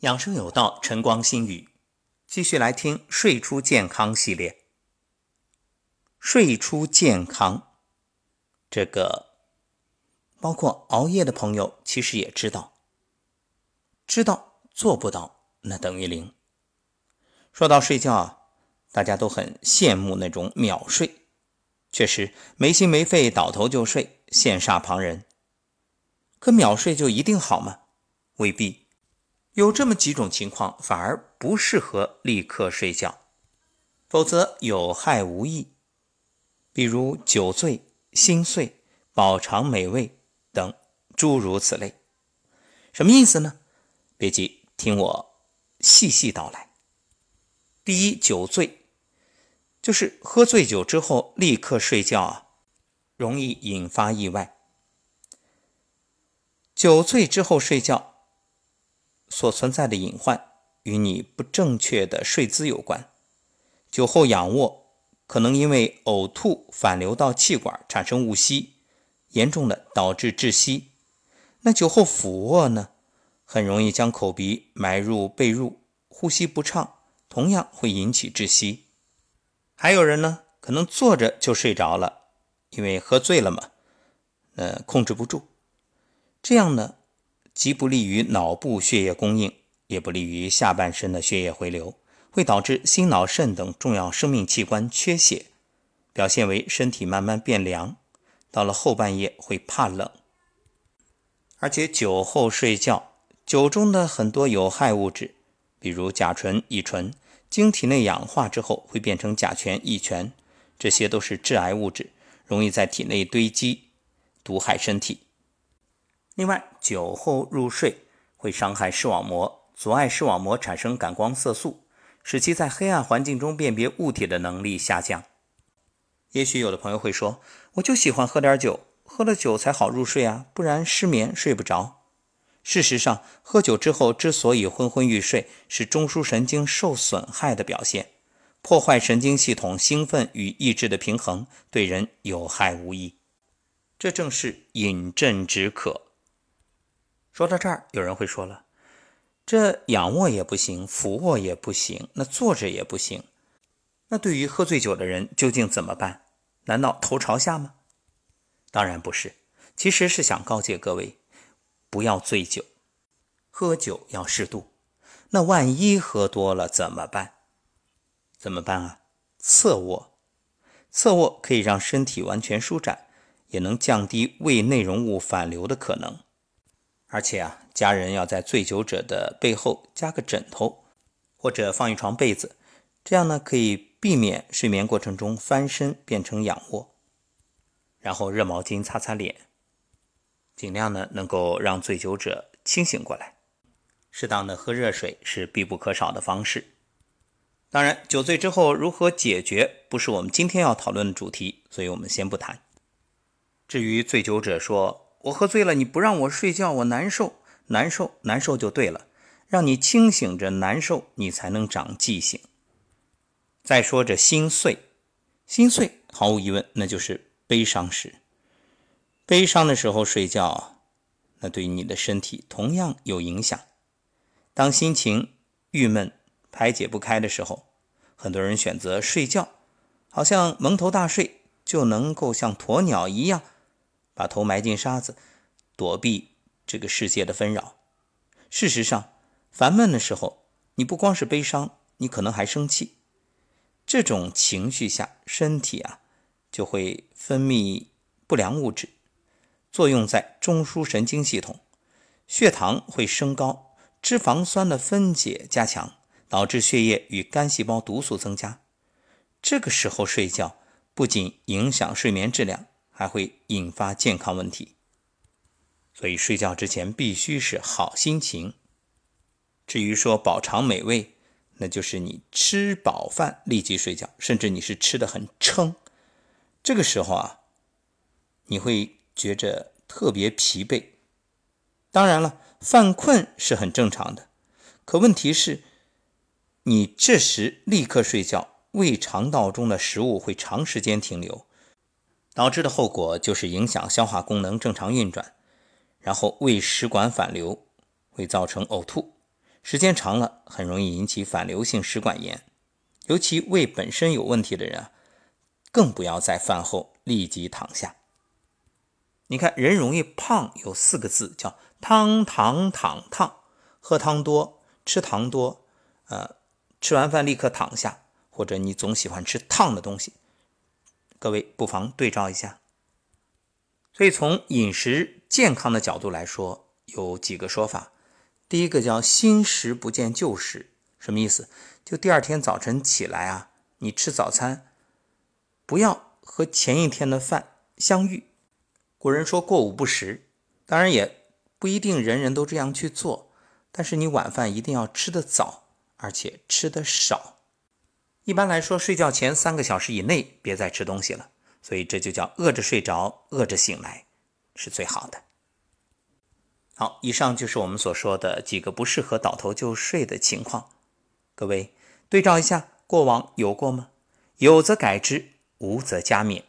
养生有道，晨光心语，继续来听睡出健康系列。睡出健康，这个包括熬夜的朋友其实也知道，知道做不到那等于零。说到睡觉啊，大家都很羡慕那种秒睡，确实没心没肺倒头就睡，羡煞旁人。可秒睡就一定好吗？未必。有这么几种情况，反而不适合立刻睡觉，否则有害无益。比如酒醉、心碎、饱尝美味等诸如此类。什么意思呢？别急，听我细细道来。第一，酒醉，就是喝醉酒之后立刻睡觉啊，容易引发意外。酒醉之后睡觉。所存在的隐患与你不正确的睡姿有关。酒后仰卧可能因为呕吐反流到气管产生误吸，严重的导致窒息。那酒后俯卧呢，很容易将口鼻埋入被褥，呼吸不畅，同样会引起窒息。还有人呢，可能坐着就睡着了，因为喝醉了嘛，呃，控制不住。这样呢？既不利于脑部血液供应，也不利于下半身的血液回流，会导致心脑肾等重要生命器官缺血，表现为身体慢慢变凉，到了后半夜会怕冷。而且酒后睡觉，酒中的很多有害物质，比如甲醇、乙醇，经体内氧化之后会变成甲醛、乙醛，这些都是致癌物质，容易在体内堆积，毒害身体。另外，酒后入睡会伤害视网膜，阻碍视网膜产生感光色素，使其在黑暗环境中辨别物体的能力下降。也许有的朋友会说：“我就喜欢喝点酒，喝了酒才好入睡啊，不然失眠睡不着。”事实上，喝酒之后之所以昏昏欲睡，是中枢神经受损害的表现，破坏神经系统兴奋与抑制的平衡，对人有害无益。这正是饮鸩止渴。说到这儿，有人会说了：“这仰卧也不行，俯卧也不行，那坐着也不行。那对于喝醉酒的人，究竟怎么办？难道头朝下吗？”当然不是，其实是想告诫各位，不要醉酒，喝酒要适度。那万一喝多了怎么办？怎么办啊？侧卧，侧卧可以让身体完全舒展，也能降低胃内容物反流的可能。而且啊，家人要在醉酒者的背后加个枕头，或者放一床被子，这样呢可以避免睡眠过程中翻身变成仰卧。然后热毛巾擦擦脸，尽量呢能够让醉酒者清醒过来。适当的喝热水是必不可少的方式。当然，酒醉之后如何解决，不是我们今天要讨论的主题，所以我们先不谈。至于醉酒者说，我喝醉了，你不让我睡觉，我难受，难受，难受就对了。让你清醒着难受，你才能长记性。再说这心碎，心碎毫无疑问，那就是悲伤时。悲伤的时候睡觉，那对于你的身体同样有影响。当心情郁闷、排解不开的时候，很多人选择睡觉，好像蒙头大睡就能够像鸵鸟一样。把头埋进沙子，躲避这个世界的纷扰。事实上，烦闷的时候，你不光是悲伤，你可能还生气。这种情绪下，身体啊就会分泌不良物质，作用在中枢神经系统，血糖会升高，脂肪酸的分解加强，导致血液与肝细胞毒素增加。这个时候睡觉，不仅影响睡眠质量。还会引发健康问题，所以睡觉之前必须是好心情。至于说饱尝美味，那就是你吃饱饭立即睡觉，甚至你是吃的很撑，这个时候啊，你会觉着特别疲惫。当然了，犯困是很正常的，可问题是，你这时立刻睡觉，胃肠道中的食物会长时间停留。导致的后果就是影响消化功能正常运转，然后胃食管反流，会造成呕吐，时间长了很容易引起反流性食管炎。尤其胃本身有问题的人啊，更不要在饭后立即躺下。你看，人容易胖有四个字，叫汤糖躺烫，喝汤多，吃糖多，呃，吃完饭立刻躺下，或者你总喜欢吃烫的东西。各位不妨对照一下。所以从饮食健康的角度来说，有几个说法。第一个叫新食不见旧食，什么意思？就第二天早晨起来啊，你吃早餐不要和前一天的饭相遇。古人说过午不食，当然也不一定人人都这样去做，但是你晚饭一定要吃得早，而且吃得少。一般来说，睡觉前三个小时以内别再吃东西了。所以这就叫饿着睡着，饿着醒来，是最好的。好，以上就是我们所说的几个不适合倒头就睡的情况。各位对照一下，过往有过吗？有则改之，无则加勉。